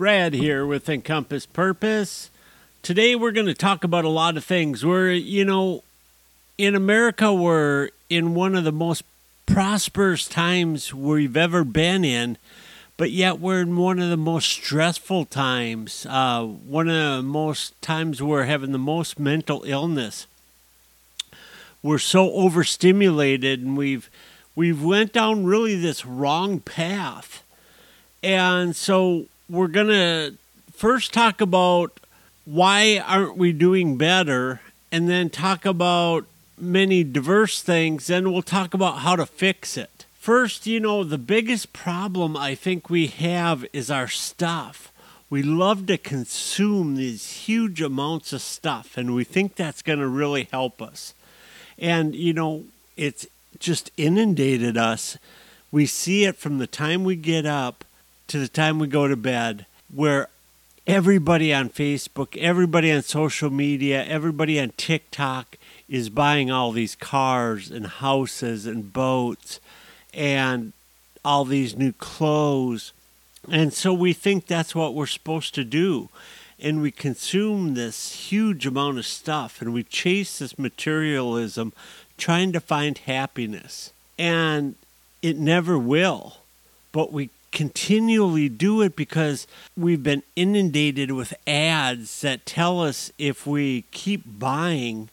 Brad here with Encompassed Purpose. Today we're going to talk about a lot of things. We're, you know, in America, we're in one of the most prosperous times we've ever been in, but yet we're in one of the most stressful times. Uh, one of the most times we're having the most mental illness. We're so overstimulated, and we've we've went down really this wrong path, and so we're gonna first talk about why aren't we doing better, and then talk about many diverse things, then we'll talk about how to fix it. First, you know, the biggest problem I think we have is our stuff. We love to consume these huge amounts of stuff, and we think that's going to really help us. And, you know, it's just inundated us. We see it from the time we get up to the time we go to bed, where everybody on Facebook, everybody on social media, everybody on TikTok is buying all these cars and houses and boats and all these new clothes. And so we think that's what we're supposed to do. And we consume this huge amount of stuff and we chase this materialism trying to find happiness. And it never will. But we continually do it because we've been inundated with ads that tell us if we keep buying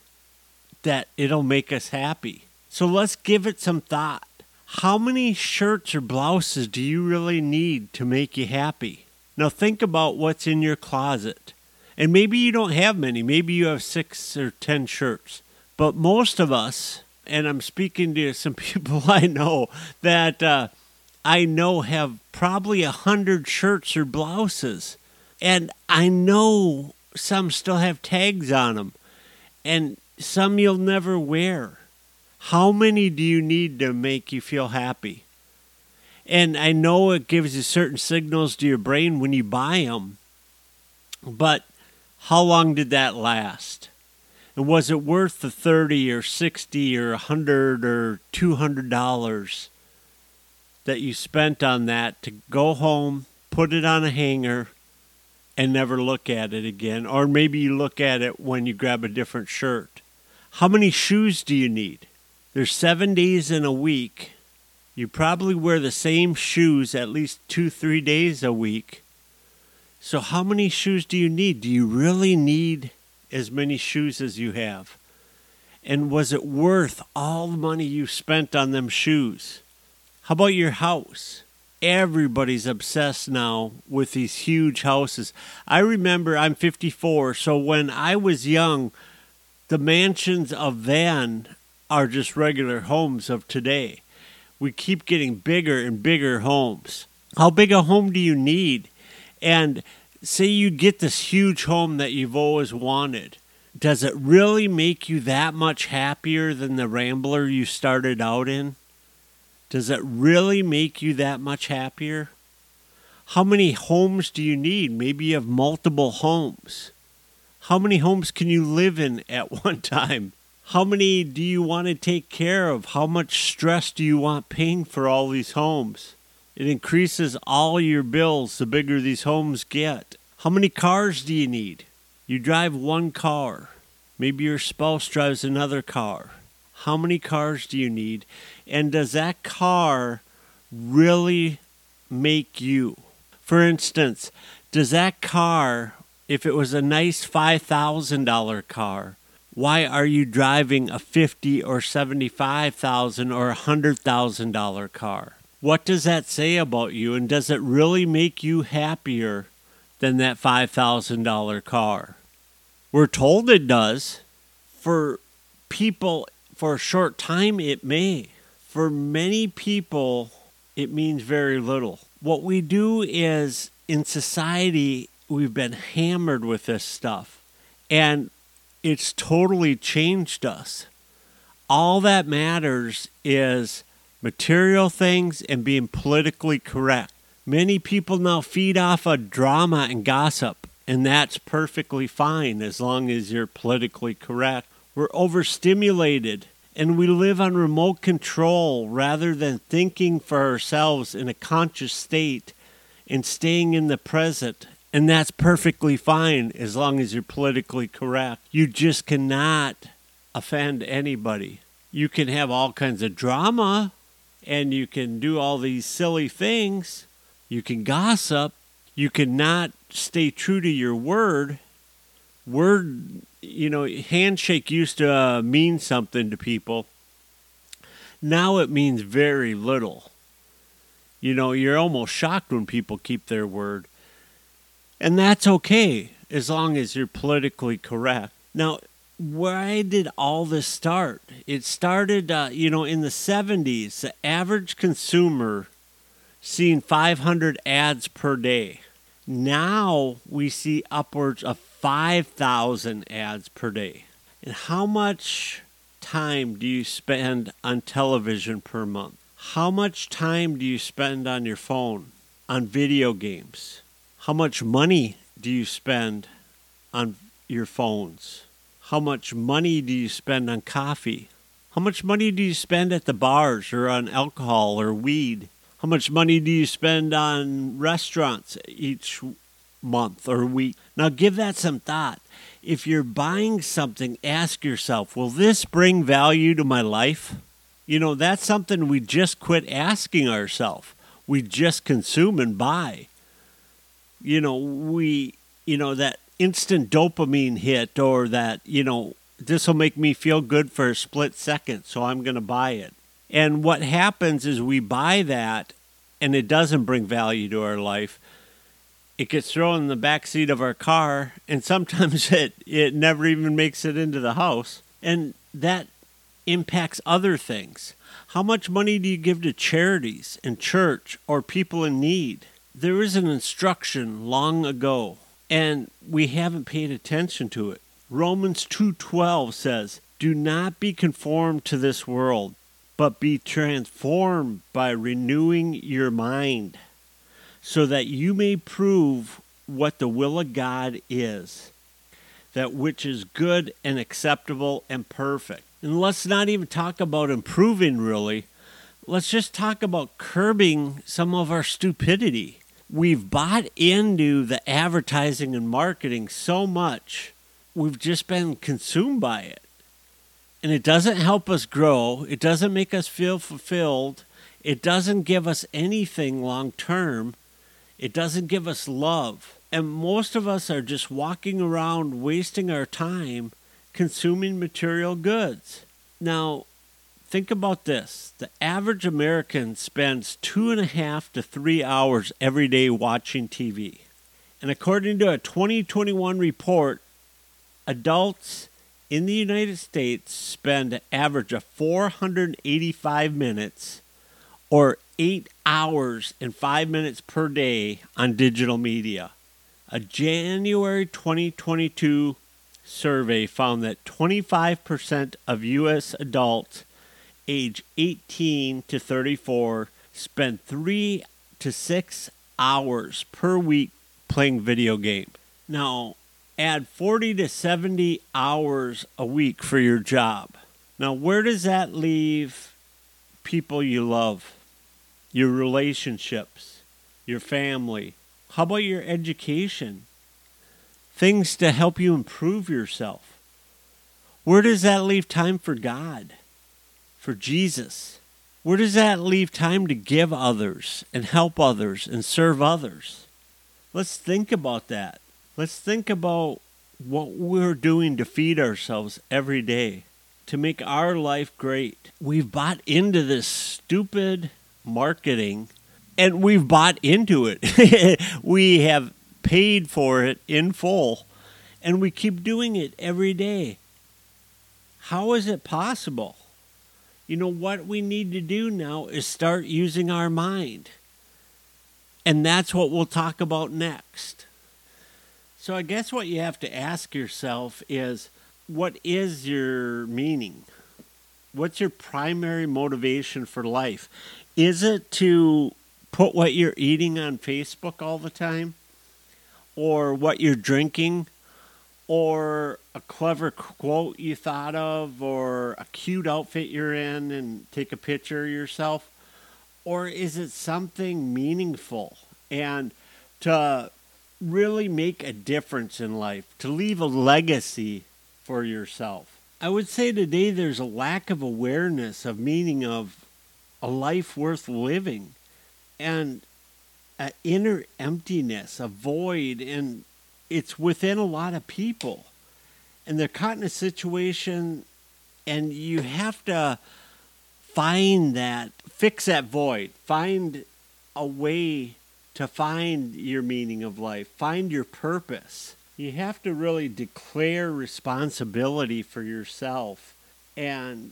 that it'll make us happy. So let's give it some thought. How many shirts or blouses do you really need to make you happy? Now think about what's in your closet. And maybe you don't have many, maybe you have six or ten shirts. But most of us, and I'm speaking to some people I know that uh, I know have probably a hundred shirts or blouses. And I know some still have tags on them. And some you'll never wear. How many do you need to make you feel happy? And I know it gives you certain signals to your brain when you buy them, but how long did that last? And was it worth the 30 or 60 or 100 or 200 dollars that you spent on that to go home, put it on a hanger, and never look at it again? Or maybe you look at it when you grab a different shirt. How many shoes do you need? There's seven days in a week. You probably wear the same shoes at least two, three days a week. So, how many shoes do you need? Do you really need as many shoes as you have? And was it worth all the money you spent on them shoes? How about your house? Everybody's obsessed now with these huge houses. I remember I'm 54, so when I was young, the mansions of then are just regular homes of today. We keep getting bigger and bigger homes. How big a home do you need? And say you get this huge home that you've always wanted. Does it really make you that much happier than the Rambler you started out in? Does it really make you that much happier? How many homes do you need? Maybe you have multiple homes. How many homes can you live in at one time? How many do you want to take care of? How much stress do you want paying for all these homes? It increases all your bills the bigger these homes get. How many cars do you need? You drive one car. Maybe your spouse drives another car. How many cars do you need? And does that car really make you? For instance, does that car if it was a nice $5,000 car, why are you driving a fifty or seventy-five thousand or a hundred thousand dollar car? What does that say about you, and does it really make you happier than that five thousand dollar car? We're told it does. For people, for a short time, it may. For many people, it means very little. What we do is in society we've been hammered with this stuff and it's totally changed us. All that matters is material things and being politically correct. Many people now feed off of drama and gossip, and that's perfectly fine as long as you're politically correct. We're overstimulated and we live on remote control rather than thinking for ourselves in a conscious state and staying in the present And that's perfectly fine as long as you're politically correct. You just cannot offend anybody. You can have all kinds of drama and you can do all these silly things. You can gossip. You cannot stay true to your word. Word, you know, handshake used to uh, mean something to people. Now it means very little. You know, you're almost shocked when people keep their word. And that's okay as long as you're politically correct. Now, why did all this start? It started, uh, you know, in the 70s, the average consumer seeing 500 ads per day. Now we see upwards of 5,000 ads per day. And how much time do you spend on television per month? How much time do you spend on your phone, on video games? How much money do you spend on your phones? How much money do you spend on coffee? How much money do you spend at the bars or on alcohol or weed? How much money do you spend on restaurants each month or week? Now give that some thought. If you're buying something, ask yourself, will this bring value to my life? You know, that's something we just quit asking ourselves. We just consume and buy you know, we, you know, that instant dopamine hit or that, you know, this will make me feel good for a split second, so I'm going to buy it. And what happens is we buy that and it doesn't bring value to our life. It gets thrown in the back seat of our car, and sometimes it, it never even makes it into the house. And that impacts other things. How much money do you give to charities and church or people in need? there is an instruction long ago and we haven't paid attention to it. Romans 2:12 says, "Do not be conformed to this world, but be transformed by renewing your mind, so that you may prove what the will of God is, that which is good and acceptable and perfect." And let's not even talk about improving really. Let's just talk about curbing some of our stupidity we've bought into the advertising and marketing so much, we've just been consumed by it. And it doesn't help us grow, it doesn't make us feel fulfilled, it doesn't give us anything long term, it doesn't give us love. And most of us are just walking around wasting our time consuming material goods. Now, think about this the average American spends two and a half to three hours every day watching TV. And according to a 2021 report, adults in the United States spend an average of 485 minutes or eight hours and five minutes per day on digital media. A January 2022 survey found that 25% of U.S. adults age 18 to 34 spend three to six hours per week playing video games. Now, add 40 to 70 hours a week for your job. Now, where does that leave people you love, your relationships, your family? How about your education? Things to help you improve yourself. Where does that leave time for God? for Jesus? Where does that leave time to give others and help others and serve others? Let's think about that. Let's think about what we're doing to feed ourselves every day, to make our life great. We've bought into this stupid marketing and we've bought into it. we have paid for it in full and we keep doing it every day. How is it possible? you know, what we need to do now is start using our mind. And that's what we'll talk about next. So, I guess what you have to ask yourself is what is your meaning? What's your primary motivation for life? Is it to put what you're eating on Facebook all the time? Or what you're drinking? or a clever quote you thought of or a cute outfit you're in and take a picture of yourself or is it something meaningful and to really make a difference in life, to leave a legacy for yourself. I would say today there's a lack of awareness of meaning of a life worth living and an inner emptiness, a void, and it's within a lot of people. And they're caught in a situation, and you have to find that, fix that void, find a way to find your meaning of life, find your purpose. You have to really declare responsibility for yourself and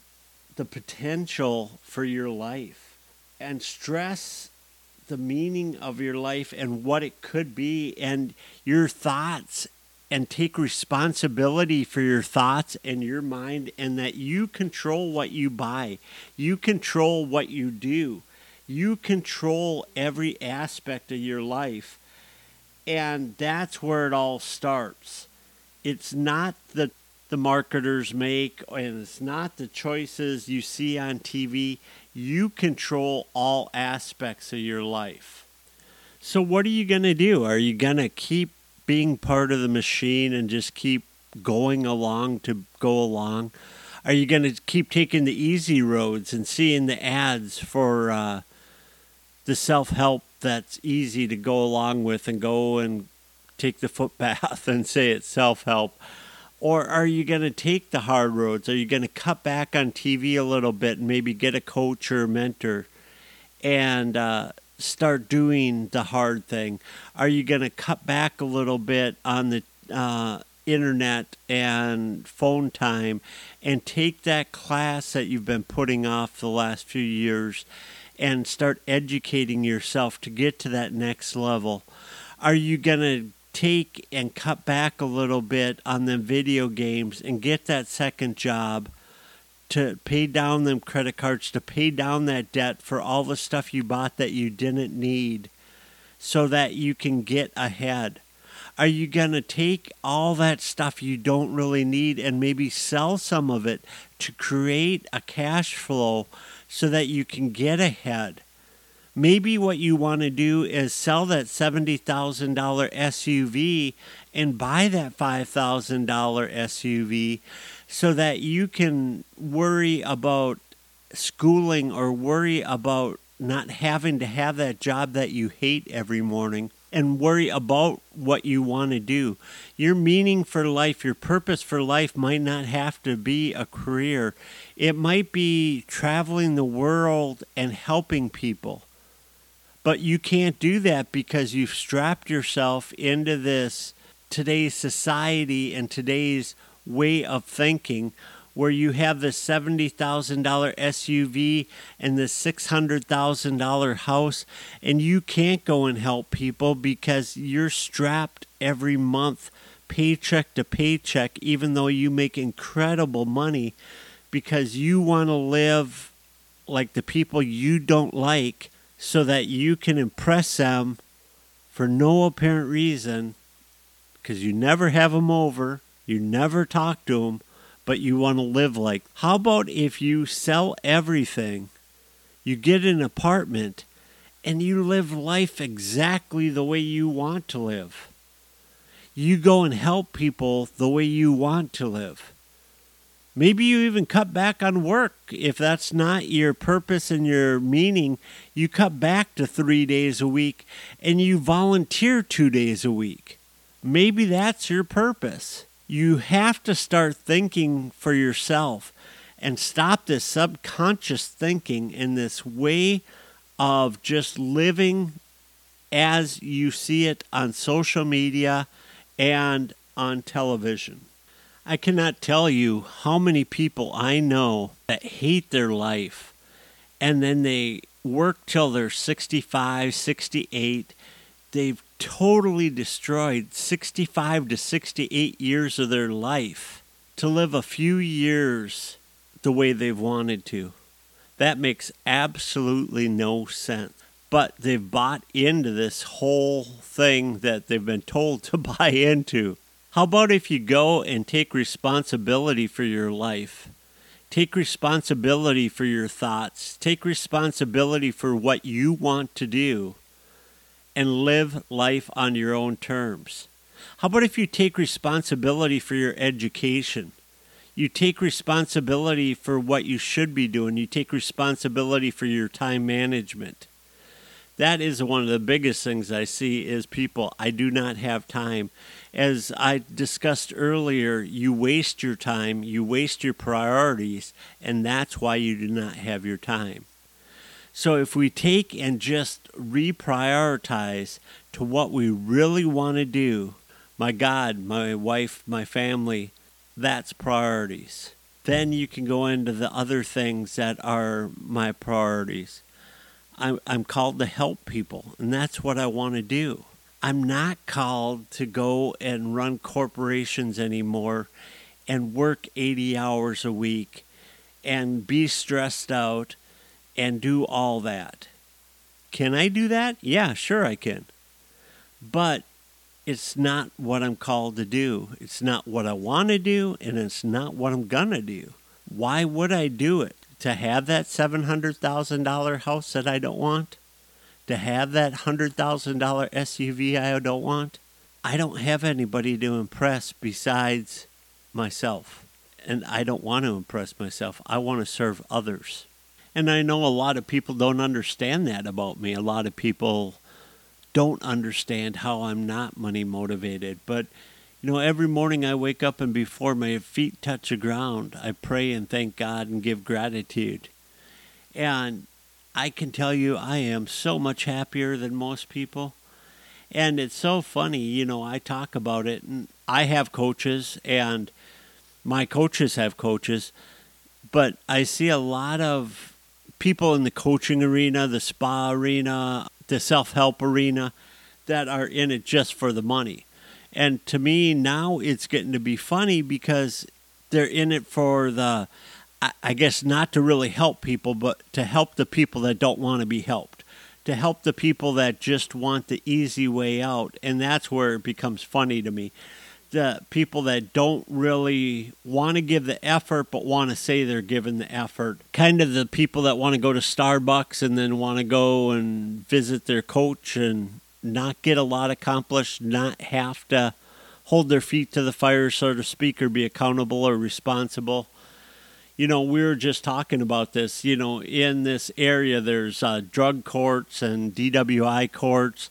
the potential for your life and stress the meaning of your life and what it could be and your thoughts and take responsibility for your thoughts and your mind and that you control what you buy. You control what you do. You control every aspect of your life. And that's where it all starts. It's not the the marketers make and it's not the choices you see on TV. You control all aspects of your life. So what are you going to do? Are you going to keep being part of the machine and just keep going along to go along? Are you going to keep taking the easy roads and seeing the ads for uh, the self help that's easy to go along with and go and take the footpath and say it's self help? Or are you going to take the hard roads? Are you going to cut back on TV a little bit and maybe get a coach or a mentor and uh, start doing the hard thing? Are you going to cut back a little bit on the uh, internet and phone time and take that class that you've been putting off the last few years and start educating yourself to get to that next level? Are you going to take and cut back a little bit on them video games and get that second job to pay down them credit cards, to pay down that debt for all the stuff you bought that you didn't need so that you can get ahead? Are you going to take all that stuff you don't really need and maybe sell some of it to create a cash flow so that you can get ahead. Maybe what you want to do is sell that $70,000 SUV and buy that $5,000 SUV so that you can worry about schooling or worry about not having to have that job that you hate every morning and worry about what you want to do. Your meaning for life, your purpose for life might not have to be a career. It might be traveling the world and helping people. But you can't do that because you've strapped yourself into this today's society and today's way of thinking where you have the $70,000 SUV and the $600,000 house, and you can't go and help people because you're strapped every month, paycheck to paycheck, even though you make incredible money because you want to live like the people you don't like so that you can impress them for no apparent reason because you never have them over, you never talk to them, but you want to live like. How about if you sell everything, you get an apartment, and you live life exactly the way you want to live? You go and help people the way you want to live. Maybe you even cut back on work. If that's not your purpose and your meaning, you cut back to three days a week and you volunteer two days a week. Maybe that's your purpose. You have to start thinking for yourself and stop this subconscious thinking in this way of just living as you see it on social media and on television. I cannot tell you how many people I know that hate their life and then they work till they're 65, 68. They've totally destroyed 65 to 68 years of their life to live a few years the way they've wanted to. That makes absolutely no sense. But they've bought into this whole thing that they've been told to buy into. How about if you go and take responsibility for your life? Take responsibility for your thoughts. Take responsibility for what you want to do and live life on your own terms? How about if you take responsibility for your education? You take responsibility for what you should be doing. You take responsibility for your time management. That is one of the biggest things I see is people, I do not have time. As I discussed earlier, you waste your time, you waste your priorities, and that's why you do not have your time. So if we take and just reprioritize to what we really want to do, my God, my wife, my family, that's priorities. Then you can go into the other things that are my priorities. I'm, I'm called to help people, and that's what I want to do. I'm not called to go and run corporations anymore and work 80 hours a week and be stressed out and do all that. Can I do that? Yeah, sure I can. But it's not what I'm called to do. It's not what I want to do, and it's not what I'm going to do. Why would I do it? To have that $700,000 house that I don't want? To have that $100,000 SUV I don't want? I don't have anybody to impress besides myself. And I don't want to impress myself. I want to serve others. And I know a lot of people don't understand that about me. A lot of people don't understand how I'm not money motivated. But, you know, every morning I wake up and before my feet touch the ground, I pray and thank God and give gratitude. And I can tell you, I am so much happier than most people. And it's so funny, you know, I talk about it, and I have coaches, and my coaches have coaches, but I see a lot of people in the coaching arena, the spa arena, the self help arena that are in it just for the money. And to me, now it's getting to be funny because they're in it for the, I guess, not to really help people, but to help the people that don't want to be helped, to help the people that just want the easy way out. And that's where it becomes funny to me the people that don't really want to give the effort but want to say they're giving the effort. Kind of the people that want to go to Starbucks and then want to go and visit their coach and not get a lot accomplished, not have to hold their feet to the fire, so to speak, or be accountable or responsible. You know, we were just talking about this. You know, in this area, there's uh, drug courts and DWI courts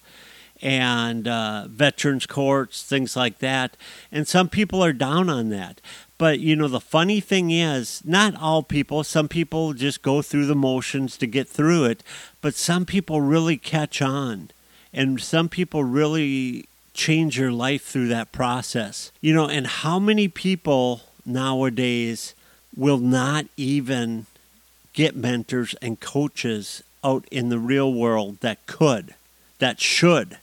and uh, veterans courts, things like that. And some people are down on that. But you know, the funny thing is, not all people, some people just go through the motions to get through it, but some people really catch on. And some people really change your life through that process. You know, and how many people nowadays will not even get mentors and coaches out in the real world that could, that should?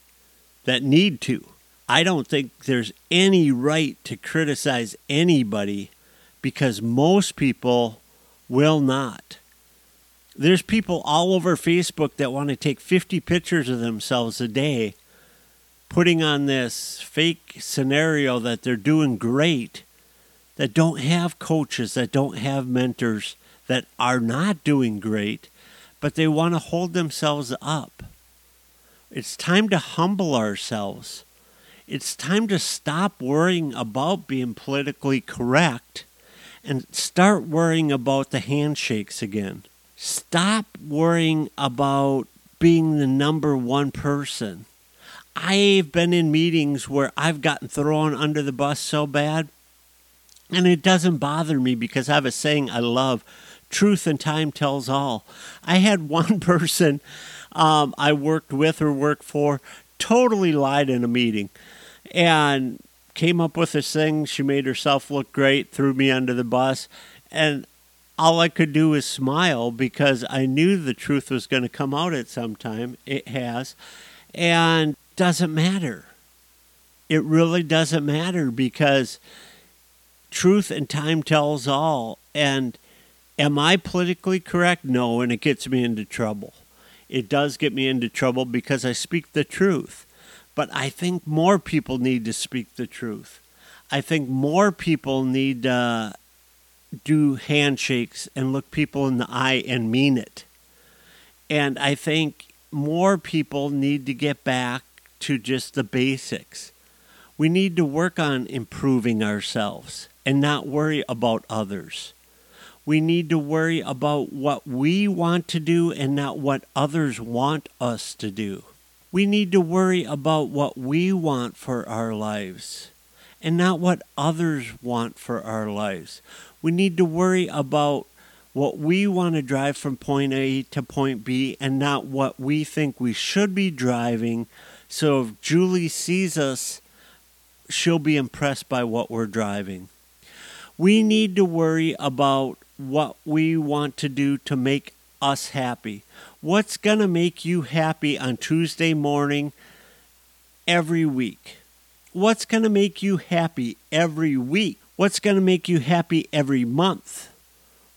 That need to. I don't think there's any right to criticize anybody because most people will not. There's people all over Facebook that want to take 50 pictures of themselves a day, putting on this fake scenario that they're doing great, that don't have coaches, that don't have mentors, that are not doing great, but they want to hold themselves up. It's time to humble ourselves. It's time to stop worrying about being politically correct and start worrying about the handshakes again. Stop worrying about being the number one person. I've been in meetings where I've gotten thrown under the bus so bad, and it doesn't bother me because I have a saying I love truth and time tells all. I had one person um, I worked with or worked for totally lied in a meeting and came up with this thing. She made herself look great, threw me under the bus, and all I could do was smile because I knew the truth was going to come out at some time. It has, and doesn't matter. It really doesn't matter because truth and time tells all. And am I politically correct? No, and it gets me into trouble it does get me into trouble because I speak the truth. But I think more people need to speak the truth. I think more people need to do handshakes and look people in the eye and mean it. And I think more people need to get back to just the basics. We need to work on improving ourselves and not worry about others. We need to worry about what we want to do and not what others want us to do. We need to worry about what we want for our lives and not what others want for our lives. We need to worry about what we want to drive from point A to point B and not what we think we should be driving. So if Julie sees us, she'll be impressed by what we're driving. We need to worry about what we want to do to make us happy. What's going to make you happy on Tuesday morning every week? What's going to make you happy every week? What's going to make you happy every month?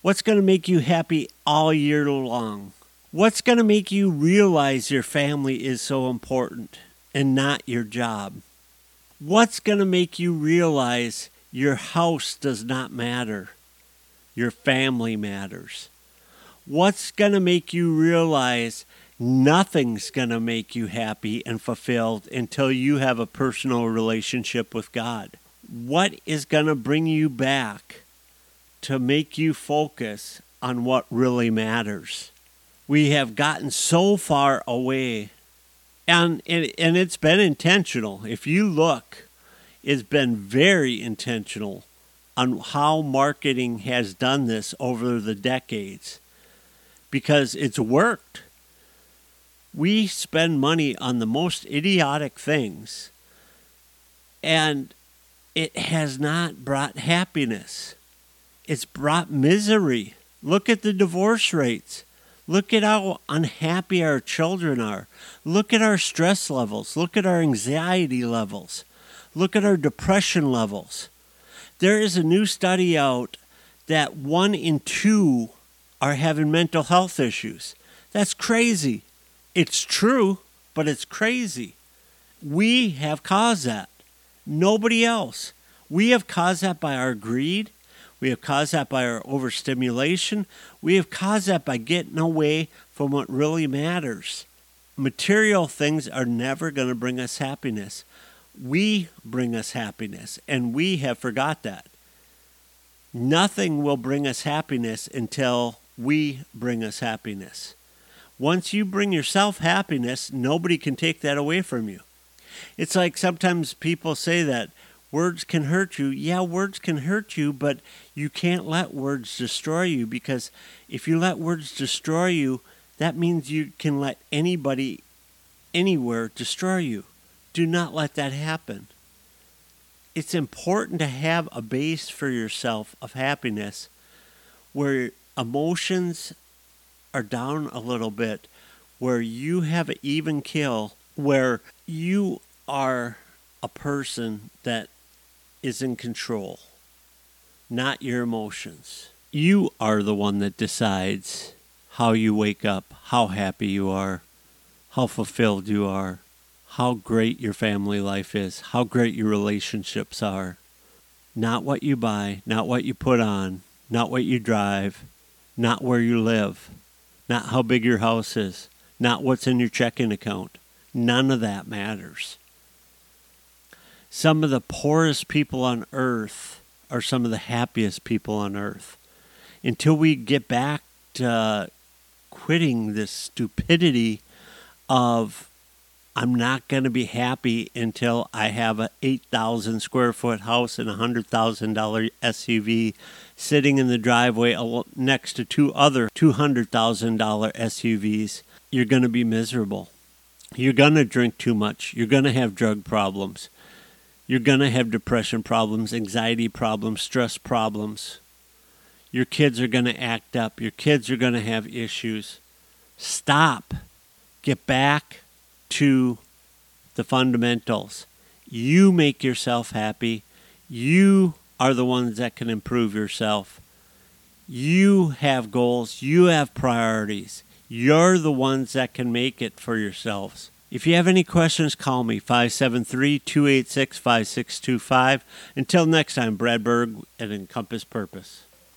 What's going to make you happy all year long? What's going to make you realize your family is so important and not your job? What's going to make you realize your house does not matter? Your family matters. What's going to make you realize nothing's going to make you happy and fulfilled until you have a personal relationship with God? What is going to bring you back to make you focus on what really matters? We have gotten so far away, and, and, and it's been intentional. If you look, it's been very intentional on how marketing has done this over the decades because it's worked. We spend money on the most idiotic things and it has not brought happiness. It's brought misery. Look at the divorce rates. Look at how unhappy our children are. Look at our stress levels. Look at our anxiety levels. Look at our depression levels. There is a new study out that one in two are having mental health issues. That's crazy. It's true, but it's crazy. We have caused that. Nobody else. We have caused that by our greed. We have caused that by our overstimulation. We have caused that by getting away from what really matters. Material things are never going to bring us happiness we bring us happiness, and we have forgot that. Nothing will bring us happiness until we bring us happiness. Once you bring yourself happiness, nobody can take that away from you. It's like sometimes people say that words can hurt you. Yeah, words can hurt you, but you can't let words destroy you because if you let words destroy you, that means you can let anybody anywhere destroy you. Do not let that happen. It's important to have a base for yourself of happiness where emotions are down a little bit, where you have an even kill, where you are a person that is in control, not your emotions. You are the one that decides how you wake up, how happy you are, how fulfilled you are how great your family life is, how great your relationships are. Not what you buy, not what you put on, not what you drive, not where you live, not how big your house is, not what's in your checking account. None of that matters. Some of the poorest people on earth are some of the happiest people on earth. Until we get back to quitting this stupidity of I'm not going to be happy until I have a 8,000 square foot house and a $100,000 SUV sitting in the driveway next to two other $200,000 SUVs. You're going to be miserable. You're going to drink too much. You're going to have drug problems. You're going to have depression problems, anxiety problems, stress problems. Your kids are going to act up. Your kids are going to have issues. Stop. Get back to the fundamentals. You make yourself happy. You are the ones that can improve yourself. You have goals. You have priorities. You're the ones that can make it for yourselves. If you have any questions, call me 573 286 5625. Until next time, Brad Berg at Encompassed Purpose.